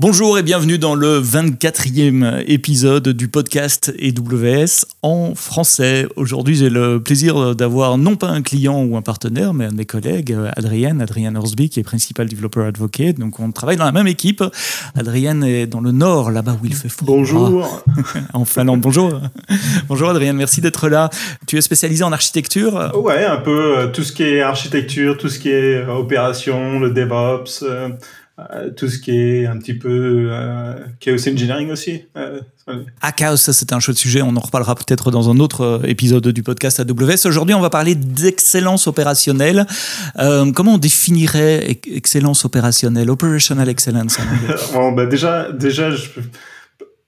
Bonjour et bienvenue dans le 24e épisode du podcast EWS en français. Aujourd'hui, j'ai le plaisir d'avoir non pas un client ou un partenaire, mais un de mes collègues, Adrienne, Adrienne Horsby, qui est principal developer advocate. Donc, on travaille dans la même équipe. Adrienne est dans le nord, là-bas où il fait froid. Bonjour. en Finlande. Bonjour. Bonjour Adrienne, merci d'être là. Tu es spécialisé en architecture Ouais, un peu euh, tout ce qui est architecture, tout ce qui est euh, opération, le DevOps. Euh, euh, tout ce qui est un petit peu euh, chaos engineering aussi. Euh, ah, chaos, ça c'est un chouette sujet. On en reparlera peut-être dans un autre euh, épisode du podcast AWS. Aujourd'hui, on va parler d'excellence opérationnelle. Euh, comment on définirait excellence opérationnelle, operational excellence bon, bah déjà, déjà, je,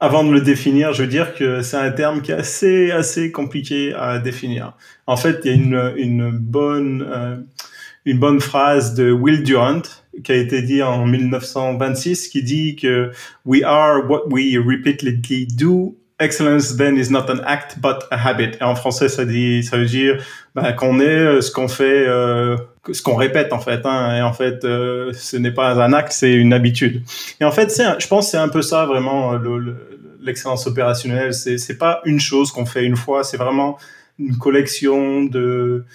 avant de le définir, je veux dire que c'est un terme qui est assez, assez compliqué à définir. En fait, il y a une, une bonne, une bonne phrase de Will Durant qui a été dit en 1926, qui dit que we are what we repeatedly do. Excellence then is not an act but a habit. Et en français, ça dit, ça veut dire bah, qu'on est euh, ce qu'on fait, euh, ce qu'on répète en fait. Hein, et en fait, euh, ce n'est pas un acte, c'est une habitude. Et en fait, c'est, je pense, c'est un peu ça vraiment l'excellence le, opérationnelle. C'est, c'est pas une chose qu'on fait une fois, c'est vraiment une collection de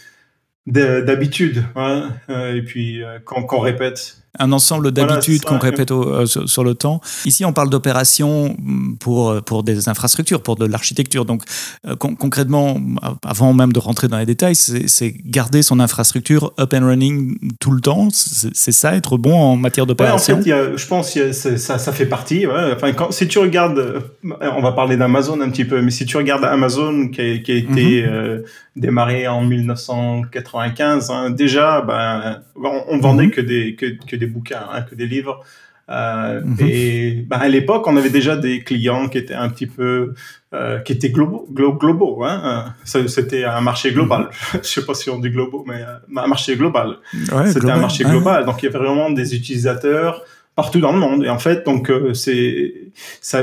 d'habitude, hein, et puis qu'on répète un ensemble d'habitudes qu'on répète euh, sur, le temps. Ici, on parle d'opérations pour, pour des infrastructures, pour de l'architecture. Donc, euh, concrètement, avant même de rentrer dans les détails, c'est garder son infrastructure up and running tout le temps. C'est ça, être bon en matière d'opération. en fait, je pense que ça, ça fait partie. Enfin, quand, si tu regardes, on va parler d'Amazon un petit peu, mais si tu regardes Amazon qui a, qui a été euh, démarré en 1995, hein, déjà, ben, on, vendait mhm. que des, que, que des bouquins, hein, que des livres. Euh, mhm. Et bah, à l'époque, on avait déjà des clients qui étaient un petit peu, euh, qui étaient globaux. globaux hein. C'était un marché global. Mhm. Je sais pas si on dit globaux, mais euh, un marché global. C'était un marché global. Donc il y avait vraiment des utilisateurs partout dans le monde. Et en fait, donc euh, c'est,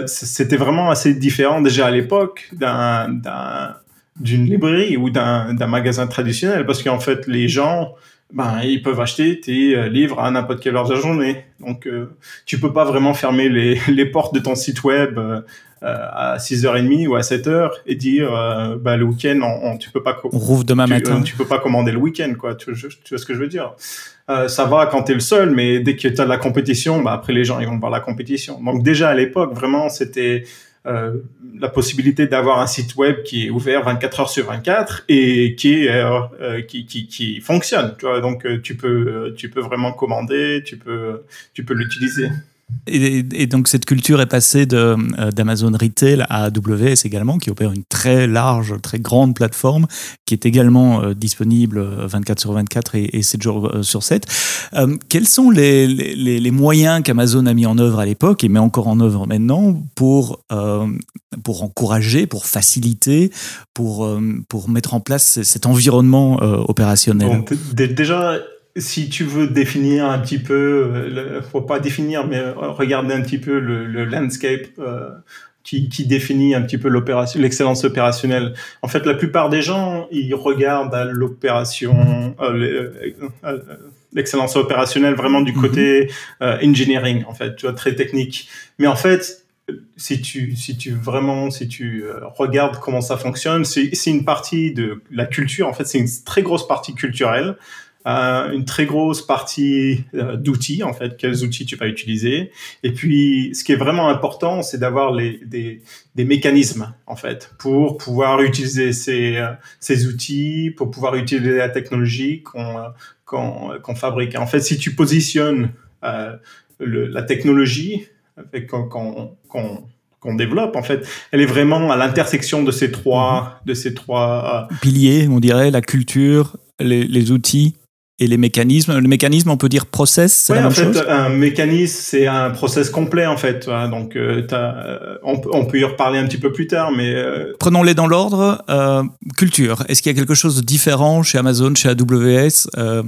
c'était vraiment assez différent déjà à l'époque d'un, d'une librairie ou d'un, magasin traditionnel, parce qu'en fait, les gens ben, ils peuvent acheter tes euh, livres à n'importe quelle heure de la journée. Donc, euh, tu peux pas vraiment fermer les, les portes de ton site web euh, à 6h30 ou à 7h et dire, euh, bah, le week-end, on, tu peux pas... On rouvre demain tu, matin. tu peux pas commander le week-end, quoi. Tu, tu, vois ce que je veux dire? Ça va quand tu es le seul, mais dès que tu as de la compétition, bah, après, les gens, ils vont voir la compétition. Donc, déjà, à l'époque, vraiment, c'était euh, la possibilité d'avoir un site web qui est ouvert 24 heures sur 24 et qui euh, euh, qui, qui, qui, fonctionne. Tu vois, donc euh, tu peux tu peux vraiment commander, tu peux tu peux l'utiliser. Et, donc cette culture est passée euh, d'Amazon Retail à AWS également, qui opère une très large, très grande plateforme, qui est également euh, disponible 24 sur 24 et, et 7 jours euh, sur 7. quels sont les, moyens qu'Amazon a mis en œuvre à l'époque et met encore en œuvre maintenant pour, pour encourager, pour faciliter, pour, pour mettre en place cet environnement opérationnel? Déjà, si tu veux définir un petit peu, euh, faut pas définir, mais regarder un petit peu le, le landscape euh, qui, qui, définit un petit peu l'opération, l'excellence opérationnelle. En fait, la plupart des gens, ils regardent à l'opération, euh, euh, l'excellence opérationnelle vraiment du mhm. côté engineering, en fait, tu vois, très technique. Mais en fait, si tu, si tu vraiment, si tu regardes comment ça fonctionne, c'est une partie de la culture. En fait, c'est une très grosse partie culturelle euh, une très grosse partie euh, d'outils, en fait, quels outils tu vas utiliser? Et puis, ce qui est vraiment important, c'est d'avoir les, des, des, mécanismes, en fait, pour pouvoir utiliser ces, euh, ces outils, pour pouvoir utiliser la technologie qu'on qu'on qu'on fabrique. En fait, si tu positionnes euh, le, la technologie qu'on qu'on développe en fait elle est vraiment à l'intersection de ces trois de ces trois piliers on dirait la culture les, les outils et les mécanismes. Le mécanisme, on peut dire process, c'est la même en fait, chose un mécanisme, c'est un process complet, en fait. Donc, euh, as, on, on, peut y reparler un petit peu plus tard, mais... Euh... Prenons-les dans l'ordre. Euh, culture. Est-ce qu'il y a quelque chose de différent chez Amazon, chez AWS, euh,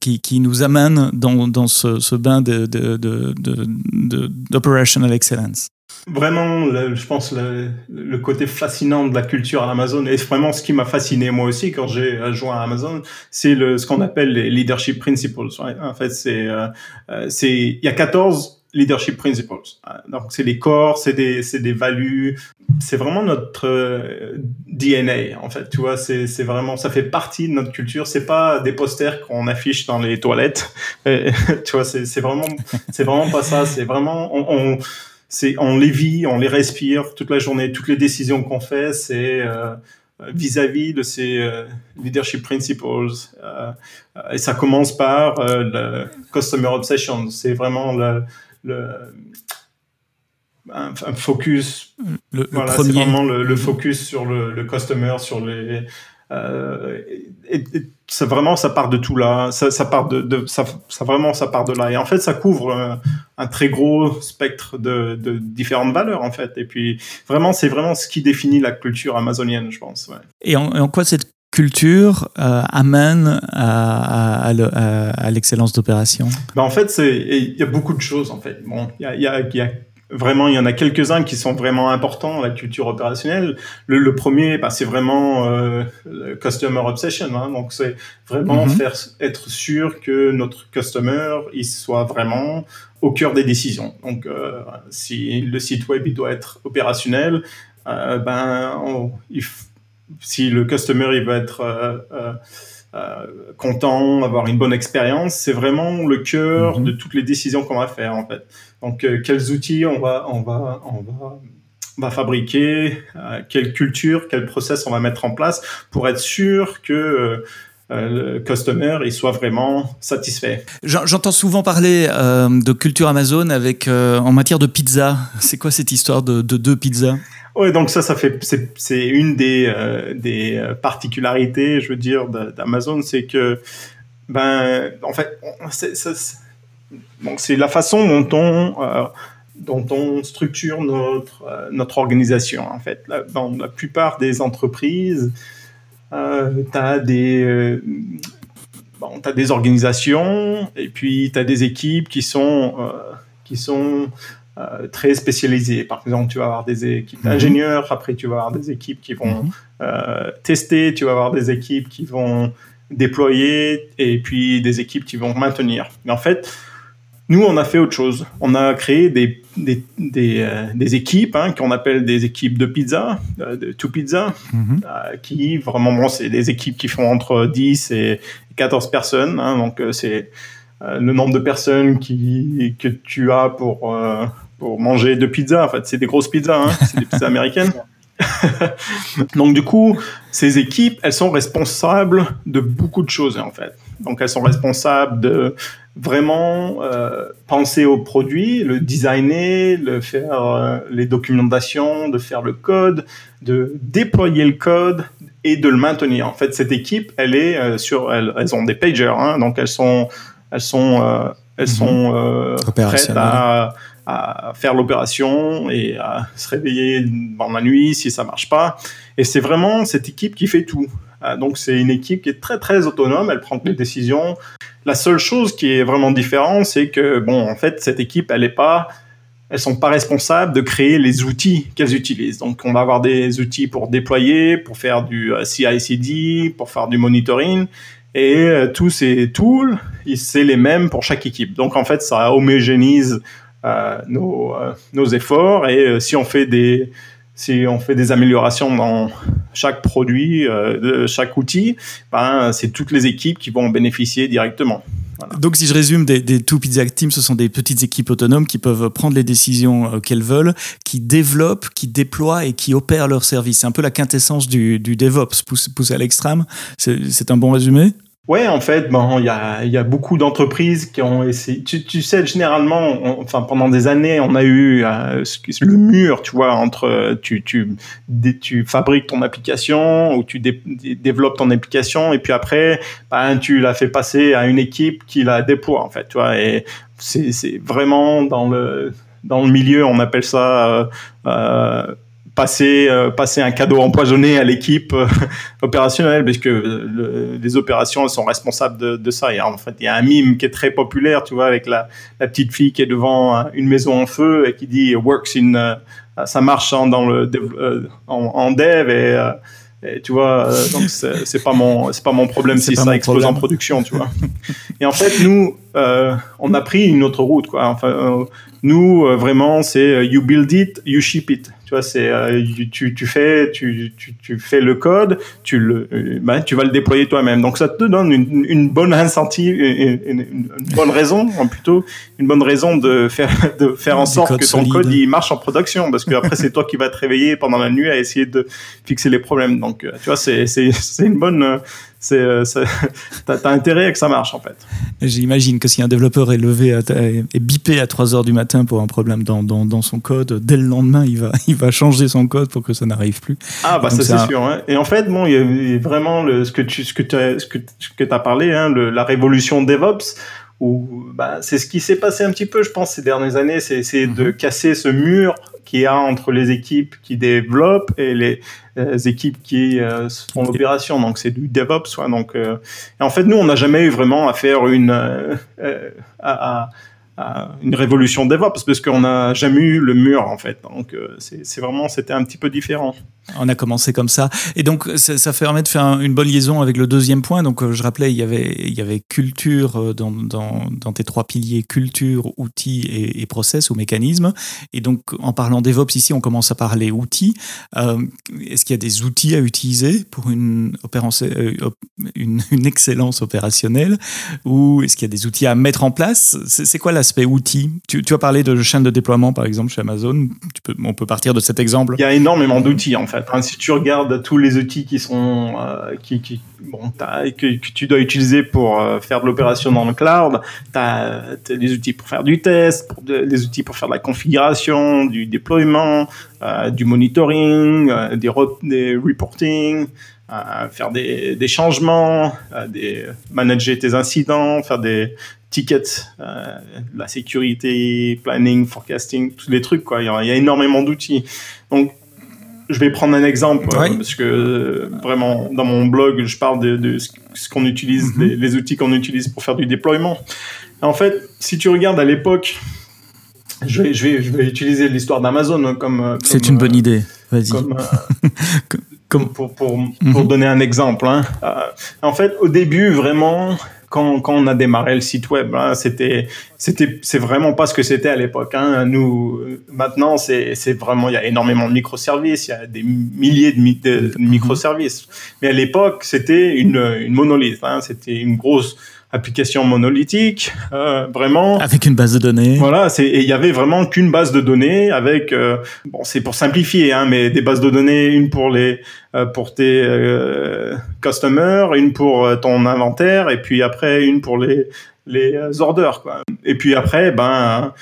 qui, qui, nous amène dans, dans ce, ce bain d'operational de, de, de, excellence? Vraiment, le, je pense le, le, côté fascinant de la culture à Amazon et vraiment ce qui m'a fasciné moi aussi quand j'ai joint à Amazon, c'est le ce qu'on appelle les leadership principles. En fait, c'est euh, c'est il y a 14 leadership principles. Donc, c'est les corps, c'est des, c'est des values. C'est vraiment notre euh, DNA, en fait. Tu vois, c'est, c'est vraiment, ça fait partie de notre culture. C'est pas des posters qu'on affiche dans les toilettes. tu vois, c'est, c'est vraiment, c'est vraiment pas ça. C'est vraiment, on, on c'est, on les vit, on les respire toute la journée. Toutes les décisions qu'on fait, c'est, euh, vis-à-vis de ces euh, leadership principles. Euh, et ça commence par le customer obsession. C'est vraiment le, le un, focus. Le, voilà, c'est vraiment le, le, focus sur le, le customer, sur les. Euh, et, ça vraiment, ça part de tout là. Ça, ça part de, de ça, ça, vraiment, ça part de là. Et en fait, ça couvre un, un très gros spectre de, de, différentes valeurs en fait. Et puis, vraiment, c'est vraiment ce qui définit la culture amazonienne, je pense. Ouais. Et, en, et en quoi cette culture euh, amène à, à, à l'excellence d'opération? Ben En fait, il y a beaucoup de choses. En fait, bon, il y a, y, a, y a vraiment, il y en a quelques-uns qui sont vraiment importants la culture opérationnelle. Le, le premier, bah, c'est vraiment euh, customer obsession. Hein, donc, c'est vraiment mm-hmm. faire être sûr que notre customer il soit vraiment au cœur des décisions. Donc, euh, si le site web il doit être opérationnel, euh, ben, on, il si le customer il va être euh, content, avoir une bonne expérience, c'est vraiment le cœur mm -hmm. de toutes les décisions qu'on va faire en fait. Donc euh, quels outils on va on va on va va fabriquer, euh, quelle culture, quel process on va mettre en place pour être sûr que le customer il soit vraiment satisfait. J'entends souvent parler euh, de culture Amazon avec euh, en matière de pizza. C'est quoi cette histoire de, de deux pizzas? Oui, donc ça, ça fait, c'est une des, euh, des particularités, je veux dire, d'Amazon, c'est que, ben, en fait, c'est la façon dont on, euh, dont on structure notre, euh, notre organisation, en fait. Dans la plupart des entreprises, euh, tu as des, bon, as des organisations et puis tu as des équipes qui sont, qui sont euh, très spécialisées. Par exemple, tu vas avoir des équipes d'ingénieurs, après tu vas avoir des équipes qui vont euh, tester, tu vas avoir des équipes qui vont déployer et puis des équipes qui vont maintenir. Mais en fait, nous, on a fait autre chose. On a créé des, des, des, euh, des équipes hein, qu'on appelle des équipes de pizza, euh, de two pizza, mm -hmm. euh, qui vraiment, bon, c'est des équipes qui font entre 10 et 14 personnes. Hein, donc, c'est le nombre de personnes qui, que tu as pour, pour manger deux pizzas. En fait, c'est des grosses pizzas, hein, c'est des pizzas américaines. Donc du coup, ces équipes, elles sont responsables de beaucoup de choses en fait. Donc elles sont responsables de vraiment euh, penser au produit, le designer, le faire euh, les documentations, de faire le code, de déployer le code et de le maintenir. En fait, cette équipe, elle est euh, sur, elles, elles, ont des pagers, hein, donc elles sont, elles sont, elles -hmm. sont prêtes à à faire l'opération et à se réveiller dans la nuit si ça marche pas. Et c'est vraiment cette équipe qui fait tout. Donc c'est une équipe qui est très très autonome, elle prend les décisions. La seule chose qui est vraiment différente, c'est que bon, en fait, cette équipe, elle est pas, elles sont pas responsables de créer les outils qu'elles utilisent. Donc on va avoir des outils pour déployer, pour faire du CI/CD, pour faire du monitoring. Et euh, tous ces tools, c'est les mêmes pour chaque équipe. Donc en fait, ça homogénise euh, nos, euh, nos, efforts et euh, si on fait des si on fait des améliorations dans chaque produit, de chaque outil, ben, c'est toutes les équipes qui vont en bénéficier directement. Donc, si je résume, des, des Two Pizza Team, ce sont des petites équipes autonomes qui peuvent prendre les décisions qu'elles veulent, qui développent, qui déploient et qui opèrent leur service. C'est un peu la quintessence du, DevOps poussé à l'extrême. C'est un bon résumé? Ouais, en fait, bon, il y a, y a beaucoup d'entreprises qui ont essayé. Tu, tu sais, généralement, enfin, pendant des années, on a eu euh, le mur, tu vois, entre tu, tu, tu fabriques ton application ou tu dé, développes ton application et puis après, ben, tu la fais passer à une équipe qui la déploie, en fait, tu vois. Et c'est vraiment dans le dans le milieu, on appelle ça euh, euh, passer euh, passer un cadeau empoisonné à l'équipe euh, opérationnelle parce que le, les opérations elles sont responsables de, de ça et en fait il y a un mime qui est très populaire tu vois avec la, la petite fille qui est devant une maison en feu et qui dit works in ça marche dans le euh, en, en, dev et, et tu vois donc c'est pas mon c'est pas mon problème si ça explose problème. en production tu vois et en fait nous on a pris une autre route, quoi. Enfin, nous, vraiment, c'est you build it, you ship it c'est euh, tu, tu, fais tu, tu, tu, fais le code, tu le euh, ben, tu vas le déployer toi-même. Donc ça te donne une, une bonne incentive, une, une, bonne raison, plutôt une bonne raison de faire de faire en sorte que ton code il marche en production, parce que après c'est toi qui vas te réveiller pendant la nuit à essayer de fixer les problèmes. Donc euh, tu vois, c'est c'est c'est une bonne c'est, euh, t'as, as intérêt à que ça marche en fait. J'imagine que si un développeur est levé à, est bipé à 3 heures du matin pour un problème dans, dans, dans, son code, dès le lendemain, il va, il va changer son code pour que ça n'arrive plus. Ah bah ça, c'est sûr. Hein. Et en fait, bon, il y a vraiment le, ce que tu ce que as, ce que, as parlé, hein, le, la révolution DevOps. Où, bah, c'est ce qui s'est passé un petit peu, je pense, ces dernières années, c'est essayer de mhm. casser ce mur qu'il y a entre les équipes qui développent et les, euh, équipes qui euh, font l'opération. Donc c'est du DevOps. Soit, donc, euh, et en fait, nous, on n'a jamais eu vraiment à faire une à, une révolution DevOps parce qu'on n'a jamais eu le mur en fait. Donc c'est vraiment c'était un petit peu différent. On a commencé comme ça. Et donc, ça, permet de faire une bonne liaison avec le deuxième point. Donc, euh, je rappelais, il y avait, il y avait culture euh, dans, dans, tes trois piliers, culture, outils et, process ou mécanismes. Et donc, en parlant DevOps ici, on commence à parler outils. Euh, Est-ce qu'il y a des outils à utiliser pour une, euh, une, une excellence opérationnelle? Ou est-ce qu'il y a des outils à mettre en place? C'est quoi l'aspect outils tu, as parlé de chaîne de déploiement, par exemple, chez Amazon. On peut partir de cet exemple. Il y a énormément d'outils, en fait. Si tu regardes tous les outils qui sont euh, que, tu dois utiliser pour euh, faire de l'opération dans le cloud, tu as, des outils pour faire du test, pour des outils pour faire de la configuration, du déploiement, euh, du monitoring, des, des reporting, faire des, changements, manager tes incidents, faire des tickets, la sécurité, planning, forecasting, tous les trucs quoi. Il y a, il y a énormément d'outils. Donc je vais prendre un exemple euh, parce que euh, vraiment dans mon blog je parle de, ce qu'on utilise, mhm. les, outils qu'on utilise pour faire du déploiement. En fait, si tu regardes à l'époque, je vais, je vais, je vais utiliser l'histoire d'Amazon comme. Euh, C'est une bonne idée. Vas-y. Comme, pour, pour, pour mhm. donner un exemple. Hein. en fait, au début, vraiment, quand, quand on a démarré le site web, hein, c'était c'était c'est vraiment pas ce que c'était à l'époque. Hein. Nous maintenant c'est c'est vraiment il y a énormément de microservices, il y a des milliers de, de, mhm. microservices. Mais à l'époque c'était une une monolithe. Hein. C'était une grosse application monolithique, euh, vraiment. Avec une base de données. Voilà, c'est il y avait vraiment qu'une base de données avec euh, bon c'est pour simplifier hein, mais des bases de données une pour les euh, pour tes euh, customers, une pour euh, ton inventaire et puis après une pour les les orders quoi. Et puis après ben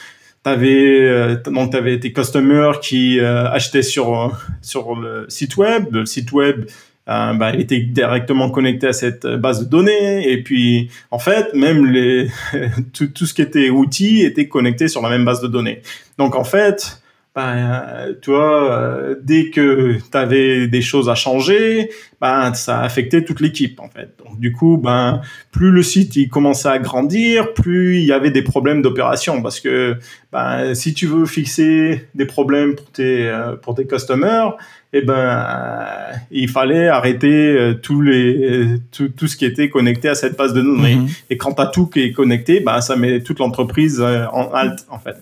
T'avais donc t'avais tes customers qui achetaient sur sur le site web. Le site web euh, bah, était directement connecté à cette base de données. Et puis, en fait, même les, tout, ce qui était outils était connecté sur la même base de données. Donc, en fait, bah, tu vois, euh, dès que tu avais des choses à changer, ben, ça affectait toute l'équipe, en fait. Donc, du coup, ben, plus le site il commençait à grandir, plus il y avait des problèmes d'opération. Parce que ben, si tu veux fixer des problèmes pour tes, euh, pour tes customers, eh ben, euh, il fallait arrêter euh, tous les, tout, tout, ce qui était connecté à cette base de données. Mhm. Et quand tu as tout qui est connecté, ben, ça met toute l'entreprise euh, en halt, en fait.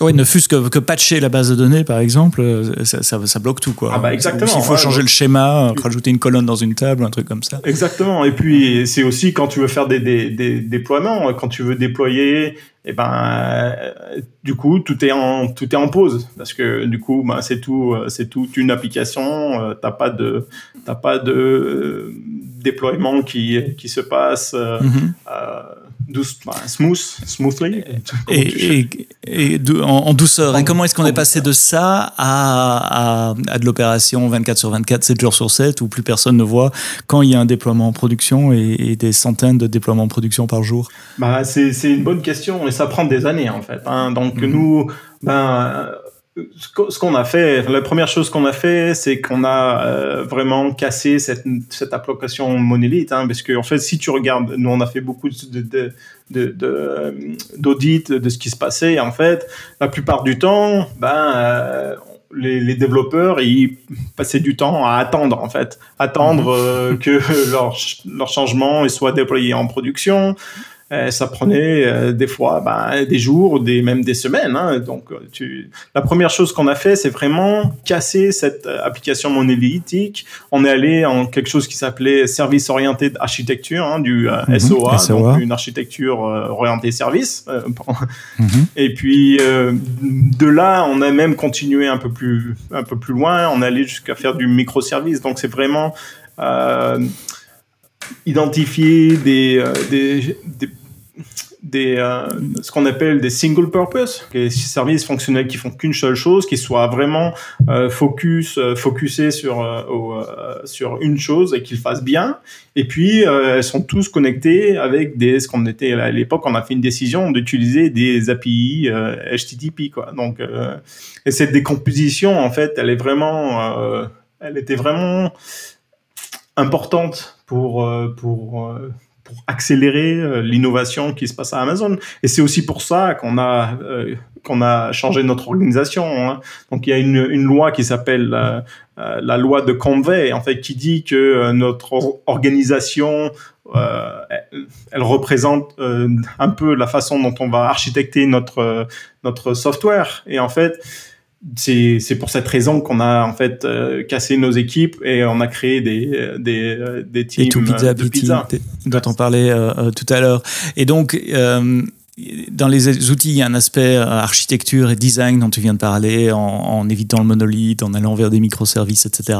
Oui, ne fût-ce que, que, patcher la base de données, par exemple, ça, ça, ça bloque tout, quoi. Ah bah exactement. Il faut changer le schéma, rajouter une colonne dans une table, un truc comme ça. Exactement. Et puis, c'est aussi quand tu veux faire des, des, des déploiements, quand tu veux déployer et ben euh, du coup tout est en tout est en pause parce que du coup ben, c'est tout euh, c'est toute une application euh, t'as pas de t'as pas de déploiement qui qui se passe mm-hmm smooth, smoothly. Et, et, en, douceur. Et comment est-ce qu'on est passé de ça à, à, à de l'opération 24 sur 24, 7 jours sur 7, où plus personne ne voit quand il y a un déploiement en production et, des centaines de déploiements en production par jour? Bah, C'est une bonne question et ça prend des années en fait. Hein. Donc mhm. nous, ben, ce qu'on a fait, la première chose qu'on a fait, c'est qu'on a euh, vraiment cassé cette, application monolithe, hein, parce que en fait, si tu regardes, nous on a fait beaucoup de, d'audits de, ce qui se passait. En fait, la plupart du temps, ben euh, les, développeurs ils passaient du temps à attendre en fait, attendre euh, que leur, leur changement soit déployé en production. Euh, ça prenait euh, des fois ben, des jours, des même des semaines. Hein. Donc, tu... la première chose qu'on a fait, c'est vraiment casser cette application monolithique. On est allé en quelque chose qui s'appelait service orienté d'architecture, hein, du SOA, mhm. donc une architecture orientée service. Mhm. Et puis de là, on a même continué un peu plus un peu plus loin. On est allé jusqu'à faire du microservice. Donc, c'est vraiment identifier des, euh, des, des, euh, ce qu'on appelle des single purpose, des services fonctionnels qui font qu'une seule chose, qui soient vraiment euh, focus, focusés sur sur une chose et qu'ils fassent bien. Et puis elles sont tous connectés avec des ce qu'on était à l'époque, on a fait une décision d'utiliser des API HTTP quoi. Donc et cette décomposition en fait, elle est vraiment, elle était vraiment importante pour, euh, pour, euh, pour accélérer euh, l'innovation qui se passe à Amazon. Et c'est aussi pour ça qu'on a, qu'on a changé notre organisation. Hein. Donc il y a une, une loi qui s'appelle la loi de Convey, en fait, qui dit que notre organisation euh, elle, représente un peu la façon dont on va architecter notre notre software. Et en fait, c'est pour cette raison qu'on a en fait euh, cassé nos équipes et on a créé des euh, des, euh, des teams et tout pizza, de pizza. dont on parlait tout à l'heure. Et donc dans les outils, il y a un aspect euh, architecture et design dont tu viens de parler, en, évitant le monolithe, en allant vers des microservices, etc.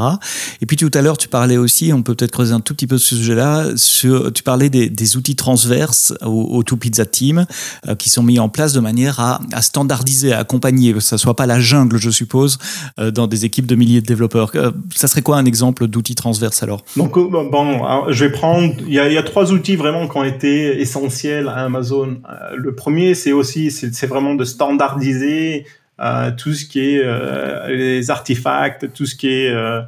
Et puis tout à l'heure, tu parlais aussi, on peut peut-être creuser un tout petit peu ce sujet-là, tu parlais des, outils transverses au, Two Pizza Team euh, qui sont mis en place de manière à, standardiser, à accompagner, que ça soit pas la jungle, je suppose, euh, dans des équipes de milliers de développeurs. ça serait quoi un exemple d'outil transverse alors? Donc bon, je vais prendre, il y, a, trois outils vraiment qui ont été essentiels à Amazon. Le premier, c'est aussi, c'est vraiment de standardiser euh, tout ce qui est euh, les artefacts, tout ce qui est euh,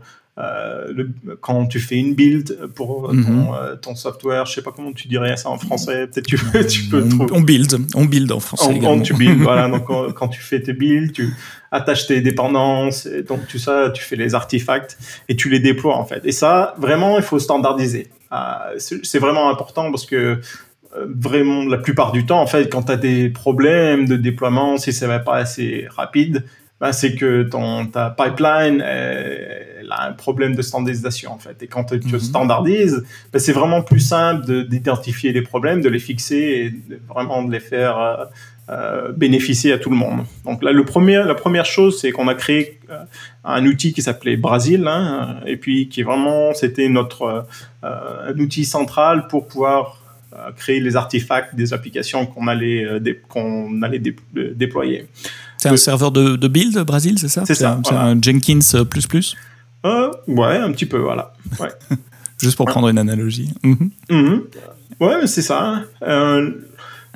le, quand tu fais une build pour mhm. ton, software, je sais pas comment tu dirais ça en français, peut-être tu, tu peux On build, on build en français. On, tu build, voilà. Donc quand tu fais tes builds, tu attaches tes dépendances, et donc tout ça, tu fais les artefacts et tu les déploies en fait. Et ça, vraiment, il faut standardiser. c'est vraiment important parce que vraiment la plupart du temps, en fait, quand tu as des problèmes de déploiement, si ça va pas assez rapide, ben, c'est que ton, ta pipeline elle, a un problème de standardisation en fait. Et quand tu mhm. standardises, ben, c'est vraiment plus simple d'identifier les problèmes, de les fixer et vraiment de les faire euh, euh, bénéficier à tout le monde. Donc là, le premier, la première chose, c'est qu'on a créé un outil qui s'appelait Brasil, hein, et puis qui est vraiment, c'était notre un outil central pour pouvoir créer les artefacts des applications qu'on allait, euh, qu'on allait déployer. C'est un serveur de, build, Brésil, c'est ça? C'est ça. C'est un Jenkins euh, plus plus? Euh, Ouais, un petit peu, voilà. Juste pour prendre une analogie. Mhm. Mhm. Ouais, c'est ça. Hein.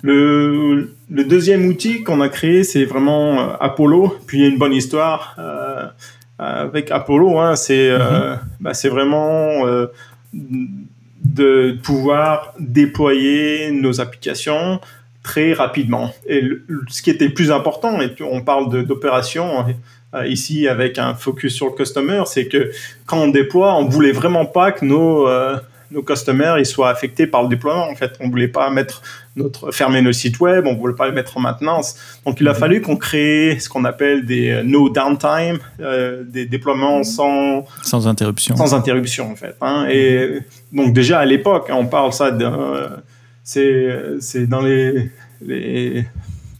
le, le, deuxième outil qu'on a créé, c'est vraiment Apollo. Puis il y a une bonne histoire avec Apollo. Hein, c'est mhm. bah, c'est vraiment de pouvoir déployer nos applications très rapidement. Et ce qui était le plus important, et on parle d'opération euh, ici avec un focus sur le customer, c'est que quand on déploie, on voulait vraiment pas que nos, euh, nos customers ils soient affectés par le déploiement. En fait, on voulait pas mettre notre fermer nos sites web, on voulait pas les mettre en maintenance. Donc, il a mhm. fallu qu'on crée ce qu'on appelle des euh, no downtime, euh, des déploiements sans sans interruption. Sans interruption en fait. Hein. Et donc déjà à l'époque, on parle ça de c'est c'est dans les les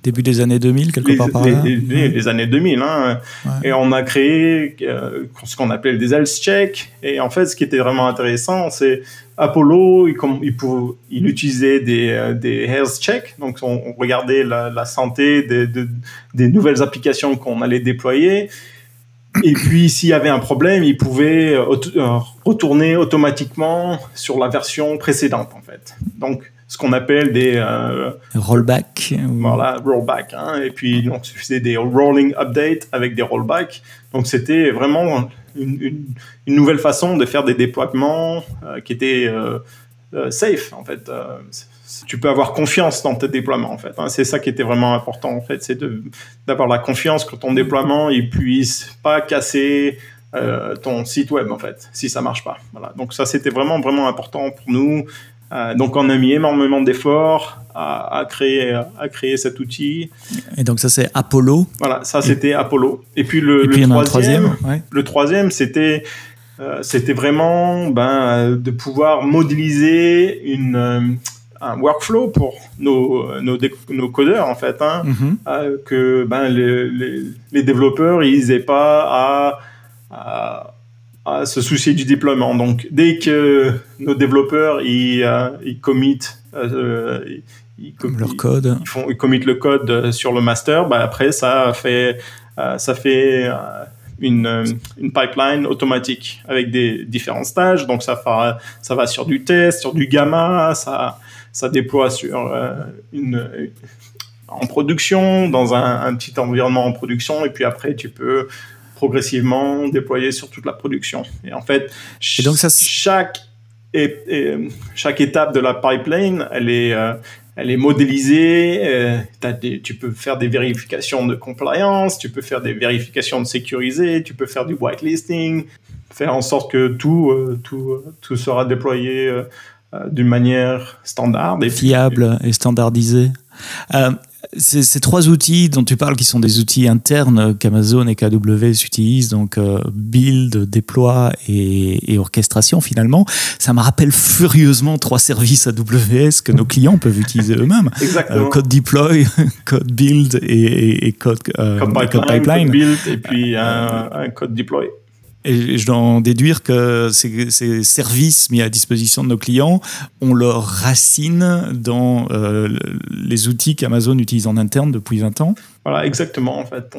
début des années 2000, quelque part par là. Les, années 2000, hein. Et on a créé euh, ce qu'on appelle des health checks. Et en fait, ce qui était vraiment intéressant, c'est Apollo, il, il, pouvait, il utilisait des, euh, des health checks. Donc, on, regardait la, santé des, des nouvelles applications qu'on allait déployer. Et puis, s'il y avait un problème, il pouvait euh, retourner automatiquement sur la version précédente, en fait. Donc, ce qu'on appelle des euh, rollback. Voilà, rollback. Hein, et puis donc c'était des rolling updates avec des rollbacks. Donc c'était vraiment une, une, nouvelle façon de faire des déploiements euh, qui étaient euh, euh, safe en fait. tu peux avoir confiance dans tes déploiements en fait. Hein. c'est ça qui était vraiment important en fait, c'est d'avoir la confiance que ton déploiement il puisse pas casser ton site web en fait, si ça marche pas. Voilà. Donc ça c'était vraiment vraiment important pour nous donc on a mis énormément d'efforts à, créer, à créer cet outil. Et donc ça c'est Apollo. Voilà, ça c'était Apollo. Et puis le, troisième, le troisième c'était c'était vraiment ben, de pouvoir modéliser une un workflow pour nos, nos, nos codeurs en fait, hein, mhm. euh, que ben, les, les, développeurs ils n'aient pas à, à, se soucier du déploiement. Donc dès que nos développeurs ils, euh, ils committent euh, ils, leur code, ils, font, ils committent le code sur le master, ben, après ça fait ça fait une, une, pipeline automatique avec des différents stages. Donc ça, fera, ça va sur du test, sur du gamma, ça, ça déploie sur euh, une, en production, dans un, petit environnement en production, et puis après tu peux progressivement déployer sur toute la production. Et en fait, et donc ça, chaque, et, chaque étape de la pipeline, elle est, euh, elle est modélisée. Euh, des, tu peux faire des vérifications de compliance, tu peux faire des vérifications de sécurisé, tu peux faire du whitelisting, faire en sorte que tout, tout, tout sera déployé euh, d'une manière standard. Et Fiable et standardisée. Euh, ces, trois outils dont tu parles, qui sont des outils internes qu'Amazon et qu'AWS utilisent, donc euh, build, déploie et, orchestration finalement, ça me rappelle furieusement trois services AWS que nos clients peuvent utiliser eux-mêmes. code deploy, code build et, code, pipeline, build et puis un code deploy. Et je dois en déduire que ces, services mis à disposition de nos clients ont leur racine dans euh, les outils qu'Amazon utilise en interne depuis 20 ans. Voilà, exactement. En fait,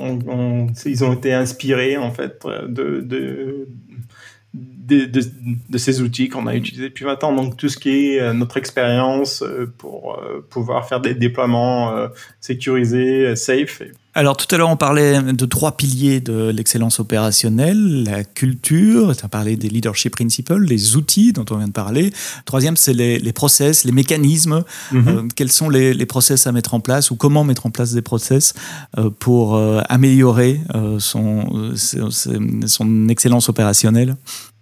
ils ont été inspirés en fait de, de, de, ces outils qu'on a utilisés depuis 20 ans. Donc tout ce qui est euh, notre expérience euh, pour pouvoir faire des déploiements sécurisés, safe. Alors tout à l'heure, on parlait de trois piliers de l'excellence opérationnelle, la culture, tu as parlé des leadership principles, les outils dont on vient de parler. Troisième, c'est les, les, process, les mécanismes. Mhm. Euh, quels sont les, les, process à mettre en place ou comment mettre en place des process euh, pour euh, améliorer son, son excellence opérationnelle?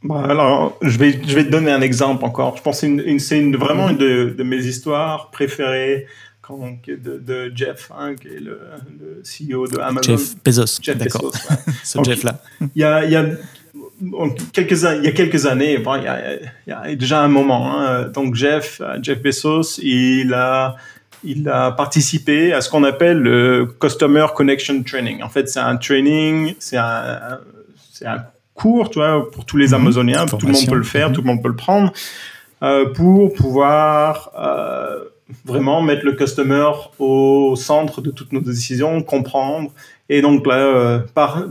Bah, alors, je vais, je vais te donner un exemple encore. Je pense que c'est une, vraiment une de, de, mes histoires préférées de, de, Jeff, hein, qui est le, le, CEO de Amazon. Jeff Bezos. Jeff Bezos. Ce Jeff-là. Il y a, il y a quelques, il y a quelques années, bon, il, y a, il, y a, déjà un moment, hein, donc Jeff, Jeff Bezos, il a, il a participé à ce qu'on appelle le Customer Connection Training. En fait, c'est un training, c'est un, c'est un cours, tu vois, pour tous les mhm. Amazoniens, tout le monde peut le faire, tout le monde peut le prendre, euh, pour pouvoir euh, vraiment mettre le customer au centre de toutes nos décisions, comprendre. Et donc là, euh, par,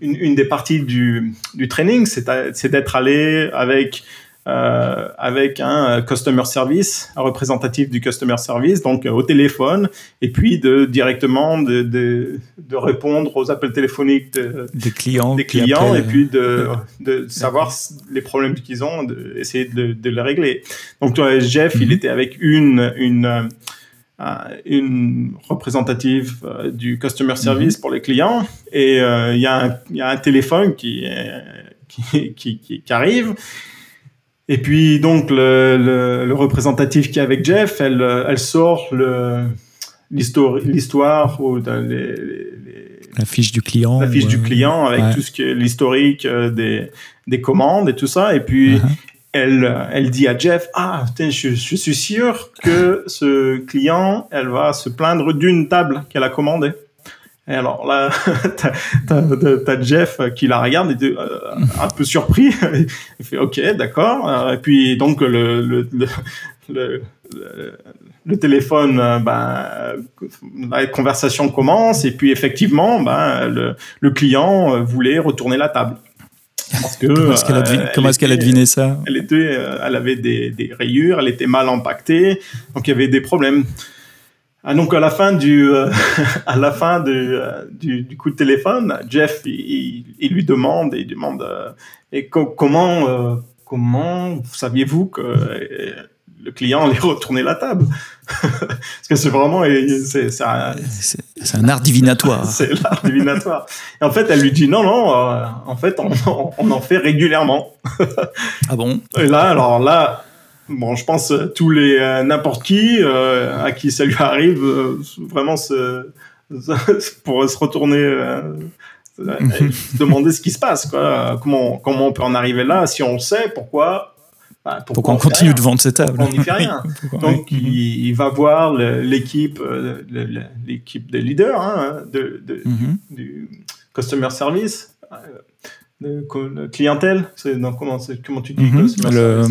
une, des parties du, du training, c'est d'être allé avec euh, avec un customer service, un représentatif du customer service, donc euh, au téléphone, et puis de directement de, de, de répondre aux appels téléphoniques des clients, des clients, et puis de, de savoir les problèmes qu'ils ont, d'essayer de, de, les régler. Donc toi, Jeff, il mhm. était avec une une euh, une représentative du customer service mhm. pour les clients et il y, a un, y a un téléphone qui, qui, qui, qui arrive et puis donc le, le, le, représentatif qui est avec Jeff, elle, elle sort l'histoire, ou les, la fiche du client, la fiche du client avec tout ce qui est l'historique euh, des, des commandes et tout ça. Et puis uh-huh. elle, elle dit à Jeff, ah, je, je suis sûr que ce client, elle va se plaindre d'une table qu'elle a commandée. Et alors là, t'as Jeff qui la regarde et euh, un peu surpris. Il fait OK, d'accord. Et puis donc le, le, le, le téléphone, euh, ben, la conversation commence et puis effectivement, ben, le, le client voulait retourner la table. Parce que, comment est-ce qu'elle a, deviné ça? Elle était, elle avait des, des rayures, elle était mal empaquetée, donc il y avait des problèmes. Ah, donc à la fin du euh, à la fin euh, du, du, coup de téléphone, Jeff il, il, lui demande il demande euh, et comment comment saviez-vous que le client allait retourner la table? Parce que c'est vraiment c'est c'est un, un, art divinatoire. c'est l'art divinatoire. Et en fait, elle lui dit non non, en fait on, on, en fait régulièrement. ah bon? Et là alors là bon, je pense tous les n'importe qui à qui ça lui arrive, vraiment se, pour se retourner se demander ce qui se passe, quoi. Comment, comment on peut en arriver là Si on le sait, pourquoi? Bah, pourquoi, on, continue de vendre cette table? On n'y fait rien. Donc, il, va voir l'équipe, l'équipe des leaders hein, de, mhm. du customer service, euh, de, clientèle. C'est comment, comment tu dis mhm. le,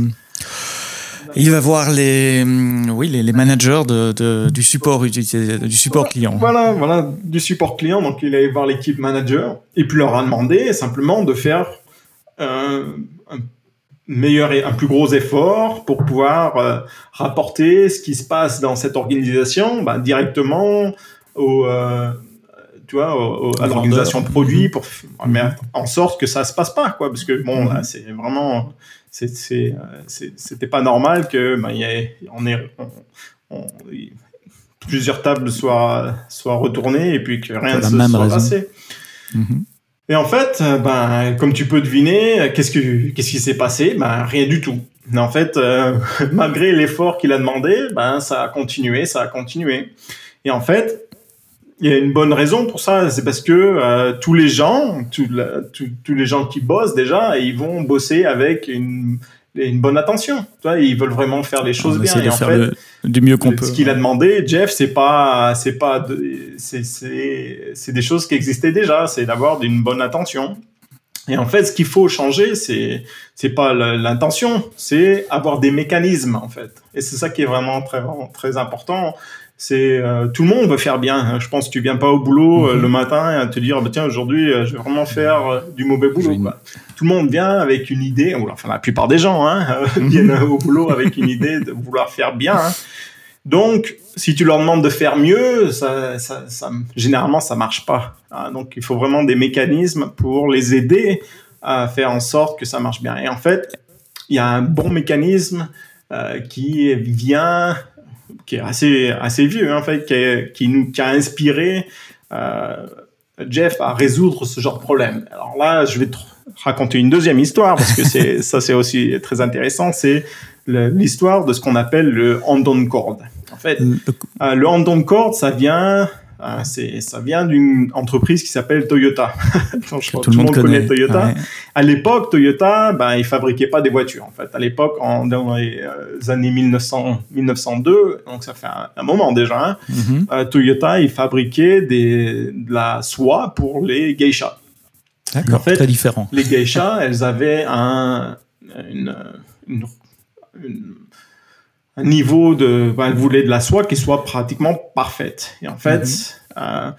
il va voir les, oui, les, managers de, du support du support client. Voilà, voilà, du support client. Donc, il allait voir l'équipe manager et puis leur a demandé simplement de faire un meilleur et un plus gros effort pour pouvoir euh, rapporter ce qui se passe dans cette organisation bah, directement au, euh, tu vois, à l'organisation produit pour mettre en sorte que ça se passe pas, quoi. Parce que bon, là, c'est vraiment, c'était pas normal que bah, y ait, on ait, plusieurs tables soient, soient retournées et puis que rien ne se soit passé. Mm-hmm. Et en fait, ben, comme tu peux deviner, qu'est-ce que qu'est-ce qui s'est passé? Ben rien du tout. Mais en fait, euh, malgré l'effort qu'il a demandé, ben ça a continué, ça a continué. Et en fait, il y a une bonne raison pour ça, c'est parce que euh, tous les gens, tous les gens qui bossent déjà, ils vont bosser avec une, une bonne attention. Tu vois, ils veulent vraiment faire les choses bien. Et en fait, du mieux qu'on peut. Ce qu'il a demandé, Jeff, c'est pas, c'est pas, c'est des choses qui existaient déjà. C'est d'avoir une bonne attention. Et en fait, ce qu'il faut changer, c'est c'est pas l'intention, c'est avoir des mécanismes en fait. Et c'est ça qui est vraiment très très important c'est euh, tout le monde veut faire bien. Je pense que tu viens pas au boulot euh, le mhm. matin et te dire bah, tiens aujourd'hui euh, je vais vraiment faire du mauvais boulot. Tout le monde vient avec une idée, enfin la plupart des gens hein, mhm. viennent au boulot avec une idée de vouloir faire bien. Hein. Donc si tu leur demandes de faire mieux, ça, ça, ça généralement ça marche pas. Hein. Donc il faut vraiment des mécanismes pour les aider à faire en sorte que ça marche bien. Et en fait il y a un bon mécanisme qui vient qui est assez, assez vieux, en fait, qui, qui, nous, qui a inspiré euh, Jeff à résoudre ce genre de problème. Alors là, je vais te raconter une deuxième histoire, parce que c'est, ça, c'est aussi très intéressant. C'est l'histoire de ce qu'on appelle le hand-on cord. En fait, le, euh, le hand-on cord, ça vient euh, c'est, ça vient d'une entreprise qui s'appelle Toyota. tout, le monde connaît, Toyota. À l'époque, Toyota, ben, il fabriquait pas des voitures. En fait, à l'époque, en, dans les euh, années 1900, 1902, donc ça fait un, moment déjà, hein, mhm. euh, Toyota, il fabriquait des, de la soie pour les geishas. D'accord, très différent. Les geishas, elles avaient un, une, une, une un niveau de, ben, elle voulait de la soie qui soit pratiquement parfaite. Et en fait, mhm. euh,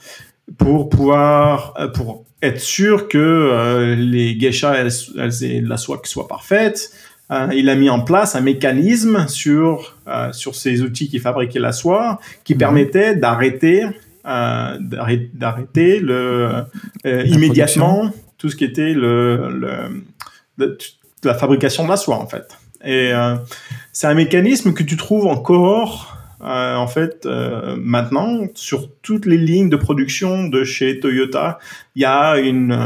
pour pouvoir, euh, pour être sûr que euh, les geishas elles, elles, aient de la soie qui soit parfaite, euh, il a mis en place un mécanisme sur sur ces outils qui fabriquaient la soie qui mhm. permettait d'arrêter d'arrêter le immédiatement tout ce qui était le, le la fabrication de la soie en fait. Et euh, c'est un mécanisme que tu trouves encore euh, en fait euh, maintenant sur toutes les lignes de production de chez Toyota, il y a une,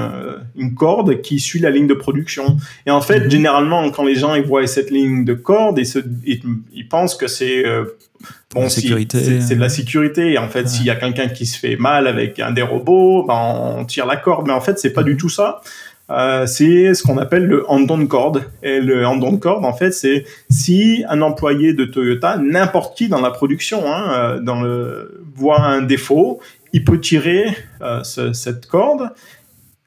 une corde qui suit la ligne de production. Et en fait, mhm. généralement, quand les gens ils voient cette ligne de corde, ils, se, ils, pensent que c'est bon, c'est de la sécurité. Et en fait, s'il y a quelqu'un qui se fait mal avec un des robots, ben, on tire la corde. Mais en fait, c'est pas du tout ça. Euh, c'est ce qu'on appelle le hand-on cord. Et le hand-on cord, en fait, c'est si un employé de Toyota, n'importe qui dans la production, hein, euh, dans le, voit un défaut, il peut tirer euh, cette corde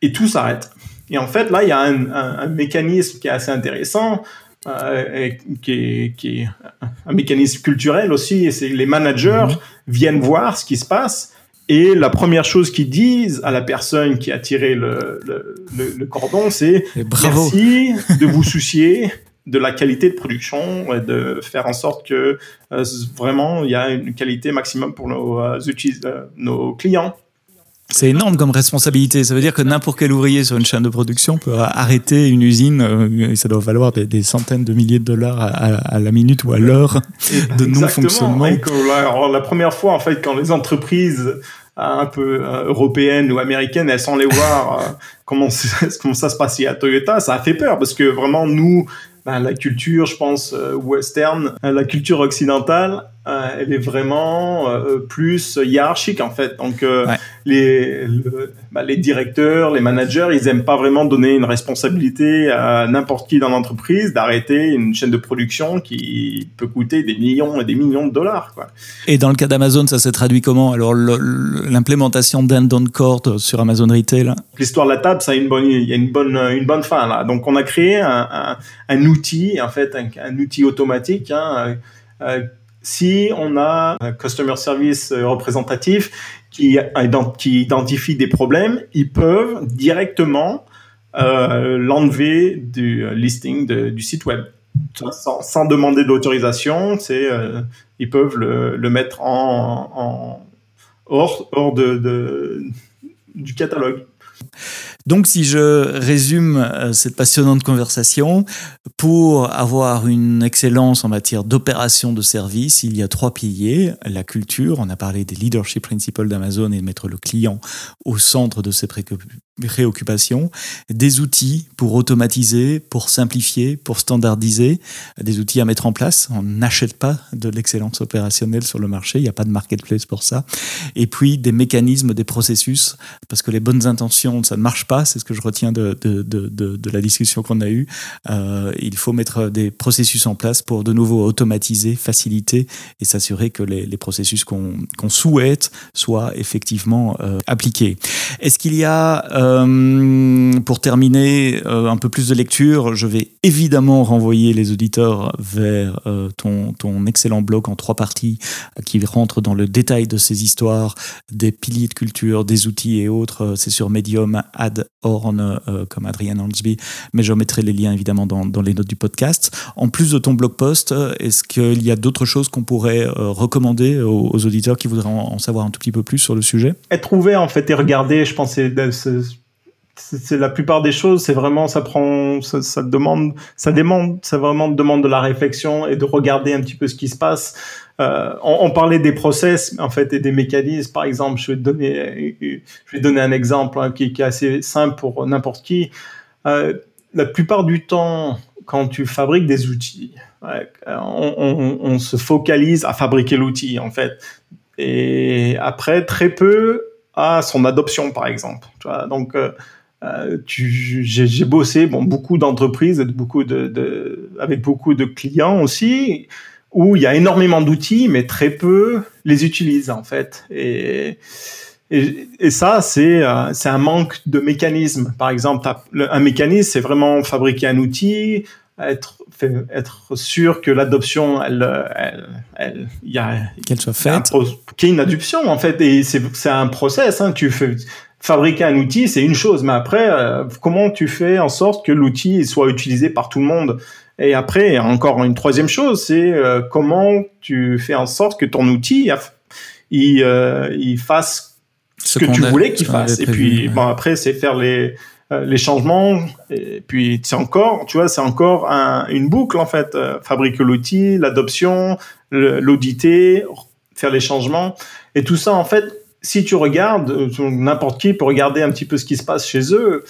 et tout s'arrête. Et en fait, là, il y a un, mécanisme qui est assez intéressant, et qui, est, qui, est, un mécanisme culturel aussi, et c'est les managers mhm. viennent voir ce qui se passe et la première chose qu'ils disent à la personne qui a tiré le, le, cordon, c'est merci de vous soucier de la qualité de production et de faire en sorte que euh, vraiment il y a une qualité maximum pour nos, euh, euh, nos clients. C'est énorme comme responsabilité. Ça veut dire que n'importe quel ouvrier sur une chaîne de production peut arrêter une usine et ça doit valoir des, centaines de milliers de dollars à, la minute ou à l'heure de non-fonctionnement. La première fois, en fait, quand les entreprises un peu euh, européennes ou américaines, elles sont allées voir euh, comment, comment ça se passait à Toyota, ça a fait peur parce que vraiment nous, ben, la culture, je pense, western, la culture occidentale, elle est vraiment plus hiérarchique en fait. Donc les bah, les directeurs, les managers, ils aiment pas vraiment donner une responsabilité à n'importe qui dans l'entreprise d'arrêter une chaîne de production qui peut coûter des millions et des millions de dollars. Quoi. Et dans le cas d'Amazon, ça s'est traduit comment? Alors l'implémentation on Court sur Amazon Retail? L'histoire de la table, ça a une bonne, il y a une bonne, une bonne fin là. Donc on a créé un, un, outil, en fait, un, outil automatique. Hein, euh, si on a un customer service représentatif qui, identifie des problèmes, ils peuvent directement euh, l'enlever du listing du site web. Sans, demander d'autorisation, c'est euh, ils peuvent le, mettre en, hors, hors de, du catalogue. Donc, si je résume euh, cette passionnante conversation, pour avoir une excellence en matière d'opération de service, il y a trois piliers. La culture, on a parlé des leadership principles d'Amazon et de mettre le client au centre de ses préoccupations. Des outils pour automatiser, pour simplifier, pour standardiser, des outils à mettre en place. On n'achète pas de l'excellence opérationnelle sur le marché, il n'y a pas de marketplace pour ça. Et puis des mécanismes, des processus, parce que les bonnes intentions, ça ne marche pas c'est ce que je retiens de, de, la discussion qu'on a eue. Euh, il faut mettre des processus en place pour de nouveau automatiser, faciliter et s'assurer que les, processus qu'on souhaite soient effectivement euh, appliqués. Est-ce qu'il y a, euh, pour terminer, un peu plus de lecture Je vais évidemment renvoyer les auditeurs vers ton, ton excellent blog en trois parties qui rentre dans le détail de ces histoires, des piliers de culture, des outils et autres. C'est sur Medium, Ad Horn, euh, comme Adrian Hansby, mais je mettrai les liens évidemment dans, dans, les notes du podcast. En plus de ton blog post, est-ce qu'il y a d'autres choses qu'on pourrait euh, recommander aux, auditeurs qui voudraient en, savoir un tout petit peu plus sur le sujet? Être ouvert en fait et regarder, je pense, c'est la plupart des choses, c'est vraiment ça prend ça, demande ça demande ça vraiment demande de la réflexion et de regarder un petit peu ce qui se passe. Euh, on, parlait des process en fait et des mécanismes. Par exemple, je vais donner, je vais donner un exemple hein, qui, est assez simple pour n'importe qui. Euh, la plupart du temps, quand tu fabriques des outils, on, se focalise à fabriquer l'outil en fait, et après très peu à son adoption, par exemple. donc euh, j'ai bossé bon beaucoup d'entreprises beaucoup de, avec beaucoup de clients aussi où il y a énormément d'outils, mais très peu les utilisent en fait. Et, et, et ça, c'est euh, c'est un manque de mécanisme. Par exemple, un mécanisme, c'est vraiment fabriquer un outil, être être sûr que l'adoption, elle, elle, elle, y a qu'elle soit faite, qu'il y ait une adoption en fait. Et c'est c'est un process. Hein. Tu fais fabriquer un outil, c'est une chose, mais après, euh, comment tu fais en sorte que l'outil soit utilisé par tout le monde? Et après, encore une troisième chose, c'est euh, comment tu fais en sorte que ton outil il, euh, il fasse ce, que tu voulais qu'il fasse. Et puis, bon, après, c'est faire les, euh, les changements. Et puis, c'est encore, tu vois, c'est encore une boucle, en fait. fabriquer l'outil, l'adoption, l'auditer, faire les changements. Et tout ça, en fait, si tu regardes, n'importe qui peut regarder un petit peu ce qui se passe chez eux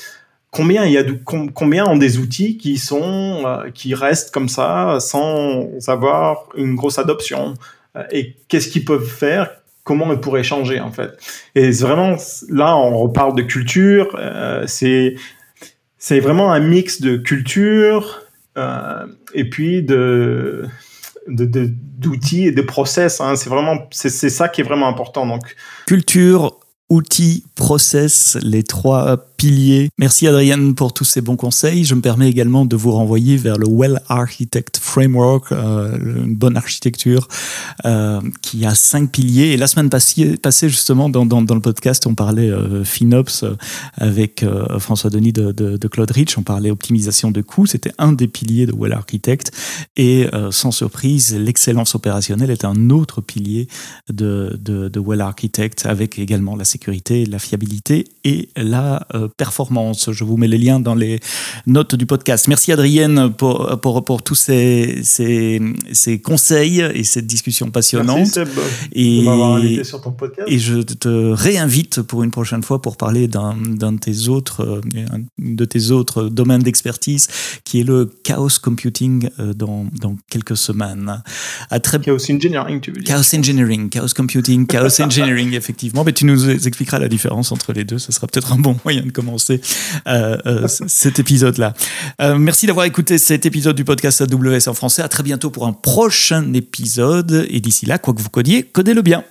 combien il y a combien ont des outils qui sont euh, qui restent comme ça sans avoir une grosse adoption euh, et qu'est-ce qu'ils peuvent faire comment ils pourraient changer en fait. Et vraiment là on reparle de culture euh, c'est c'est vraiment un mix de culture et puis de d'outils et de process hein. c'est vraiment c'est ça qui est vraiment important donc culture outils, process, les trois Merci Adrienne pour tous ces bons conseils. Je me permets également de vous renvoyer vers le Well Architect Framework, euh, une bonne architecture euh, qui a cinq piliers. Et la semaine passée, justement, dans, dans, le podcast, on parlait euh, FinOps euh, avec euh, François Denis de, de, de, Claude Rich. On parlait optimisation de coûts. C'était un des piliers de Well Architect. Et sans surprise, l'excellence opérationnelle est un autre pilier de, de, de Well Architect avec également la sécurité, la fiabilité et la performance. Je vous mets les liens dans les notes du podcast. Merci Adrienne pour, pour, pour tous ces, ces, ces, conseils et cette discussion passionnante. Merci Seb et, invité sur ton podcast. Et je te réinvite pour une prochaine fois pour parler d'un de tes autres, de tes autres domaines d'expertise qui est le chaos computing dans, dans quelques semaines. À très... Chaos engineering, tu veux dire. Chaos engineering, chaos computing, chaos engineering, effectivement. Mais tu nous expliqueras la différence entre les deux. Ce sera peut-être un bon moyen de commencer euh, euh, cet épisode-là. Euh, merci d'avoir écouté cet épisode du podcast AWS en français. À très bientôt pour un prochain épisode. Et d'ici là, quoi que vous codiez, codez-le bien.